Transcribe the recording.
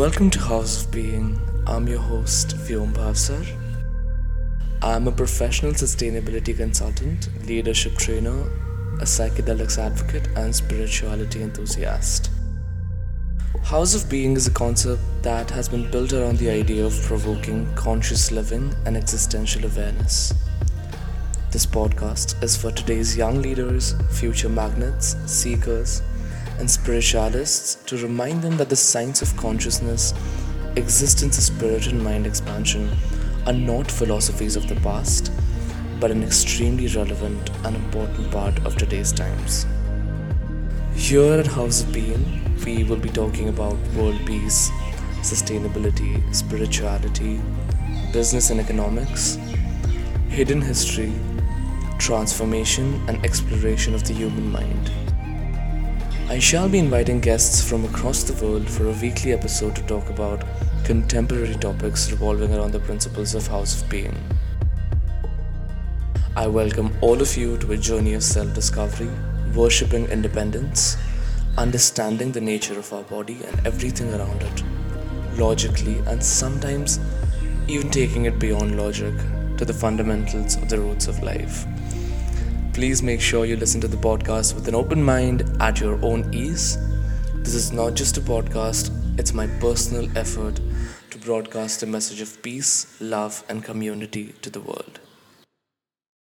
Welcome to Haus of Being. I'm your host, Vyom Bhavsar. I'm a professional sustainability consultant, leadership trainer, a psychedelics advocate, and spirituality enthusiast. Haus of Being is a concept that has been built around the idea of provoking conscious living and existential awareness. This podcast is for today's young leaders, future magnets, seekers, and spiritualists to remind them that the science of consciousness, existence of spirit, and mind expansion are not philosophies of the past, but an extremely relevant and important part of today's times. Here at Haus of Being, we will be talking about world peace, sustainability, spirituality, business and economics, hidden history, transformation, and exploration of the human mind. I shall be inviting guests from across the world for a weekly episode to talk about contemporary topics revolving around the principles of Haus of Being. I welcome all of you to a journey of self discovery, worshipping independence, understanding the nature of our body and everything around it, logically, and sometimes even taking it beyond logic to the fundamentals of the roots of life. Please make sure you listen to the podcast with an open mind at your own ease. This is not just a podcast, it's my personal effort to broadcast a message of peace, love, and community to the world.